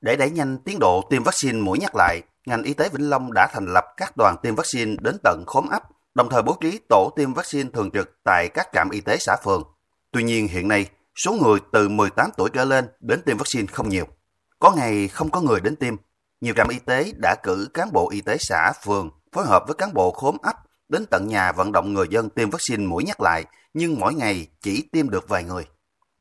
Để đẩy nhanh tiến độ tiêm vaccine mũi nhắc lại, ngành y tế Vĩnh Long đã thành lập các đoàn tiêm vaccine đến tận khóm ấp, đồng thời bố trí tổ tiêm vaccine thường trực tại các trạm y tế xã phường. Tuy nhiên hiện nay, số người từ 18 tuổi trở lên đến tiêm vaccine không nhiều. Có ngày không có người đến tiêm. Nhiều trạm y tế đã cử cán bộ y tế xã, phường phối hợp với cán bộ khóm ấp đến tận nhà vận động người dân tiêm vaccine mũi nhắc lại, nhưng mỗi ngày chỉ tiêm được vài người.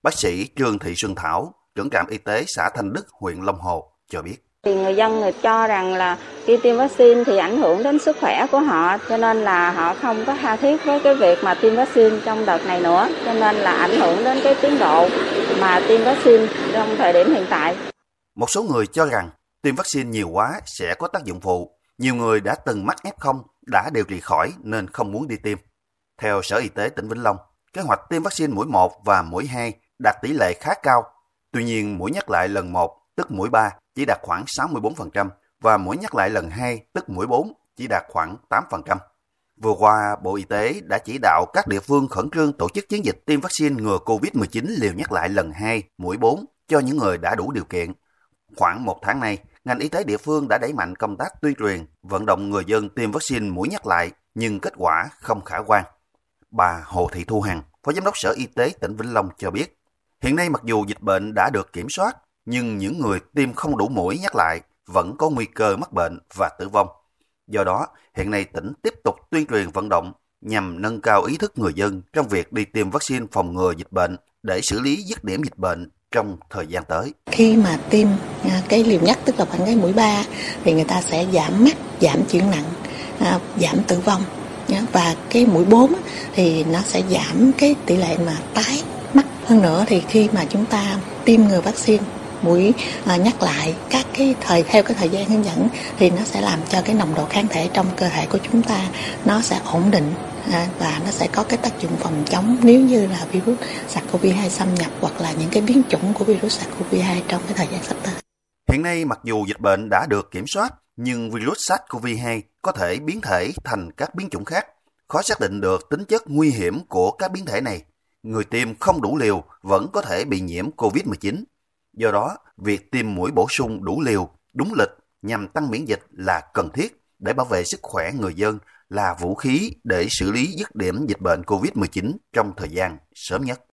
Bác sĩ Trương Thị Xuân Thảo, trưởng trạm y tế xã Thanh Đức, huyện Long Hồ cho biết. Thì người dân người cho rằng là khi tiêm vaccine thì ảnh hưởng đến sức khỏe của họ, cho nên là họ không có tha thiết với cái việc mà tiêm vaccine trong đợt này nữa, cho nên là ảnh hưởng đến cái tiến độ mà tiêm vaccine trong thời điểm hiện tại. Một số người cho rằng tiêm vaccine nhiều quá sẽ có tác dụng phụ. Nhiều người đã từng mắc F0 đã điều trị khỏi nên không muốn đi tiêm. Theo Sở Y tế tỉnh Vĩnh Long, kế hoạch tiêm vaccine mũi 1 và mũi 2 đạt tỷ lệ khá cao. Tuy nhiên, mũi nhắc lại lần 1, tức mũi 3, chỉ đạt khoảng 64% và mũi nhắc lại lần 2, tức mũi 4, chỉ đạt khoảng 8%. Vừa qua, Bộ Y tế đã chỉ đạo các địa phương khẩn trương tổ chức chiến dịch tiêm vaccine ngừa COVID-19 liều nhắc lại lần 2, mũi 4 cho những người đã đủ điều kiện. Khoảng một tháng nay, ngành y tế địa phương đã đẩy mạnh công tác tuyên truyền, vận động người dân tiêm vaccine mũi nhắc lại, nhưng kết quả không khả quan. Bà Hồ Thị Thu Hằng, Phó Giám đốc Sở Y tế tỉnh Vĩnh Long cho biết, hiện nay mặc dù dịch bệnh đã được kiểm soát, nhưng những người tiêm không đủ mũi nhắc lại vẫn có nguy cơ mắc bệnh và tử vong. Do đó, hiện nay tỉnh tiếp tục tuyên truyền vận động nhằm nâng cao ý thức người dân trong việc đi tiêm vaccine phòng ngừa dịch bệnh để xử lý dứt điểm dịch bệnh trong thời gian tới. Khi mà tiêm à, cái liều nhắc tức là khoảng cái mũi 3 thì người ta sẽ giảm mắc, giảm chuyển nặng, à, giảm tử vong và cái mũi 4 thì nó sẽ giảm cái tỷ lệ mà tái hơn nữa thì khi mà chúng ta tiêm ngừa vaccine mũi à, nhắc lại các cái thời theo cái thời gian hướng dẫn thì nó sẽ làm cho cái nồng độ kháng thể trong cơ thể của chúng ta nó sẽ ổn định à, và nó sẽ có cái tác dụng phòng chống nếu như là virus SARS-CoV-2 xâm nhập hoặc là những cái biến chủng của virus SARS-CoV-2 trong cái thời gian sắp tới. Hiện nay mặc dù dịch bệnh đã được kiểm soát nhưng virus SARS-CoV-2 có thể biến thể thành các biến chủng khác. Khó xác định được tính chất nguy hiểm của các biến thể này. Người tiêm không đủ liều vẫn có thể bị nhiễm COVID-19. Do đó, việc tiêm mũi bổ sung đủ liều, đúng lịch nhằm tăng miễn dịch là cần thiết để bảo vệ sức khỏe người dân là vũ khí để xử lý dứt điểm dịch bệnh COVID-19 trong thời gian sớm nhất.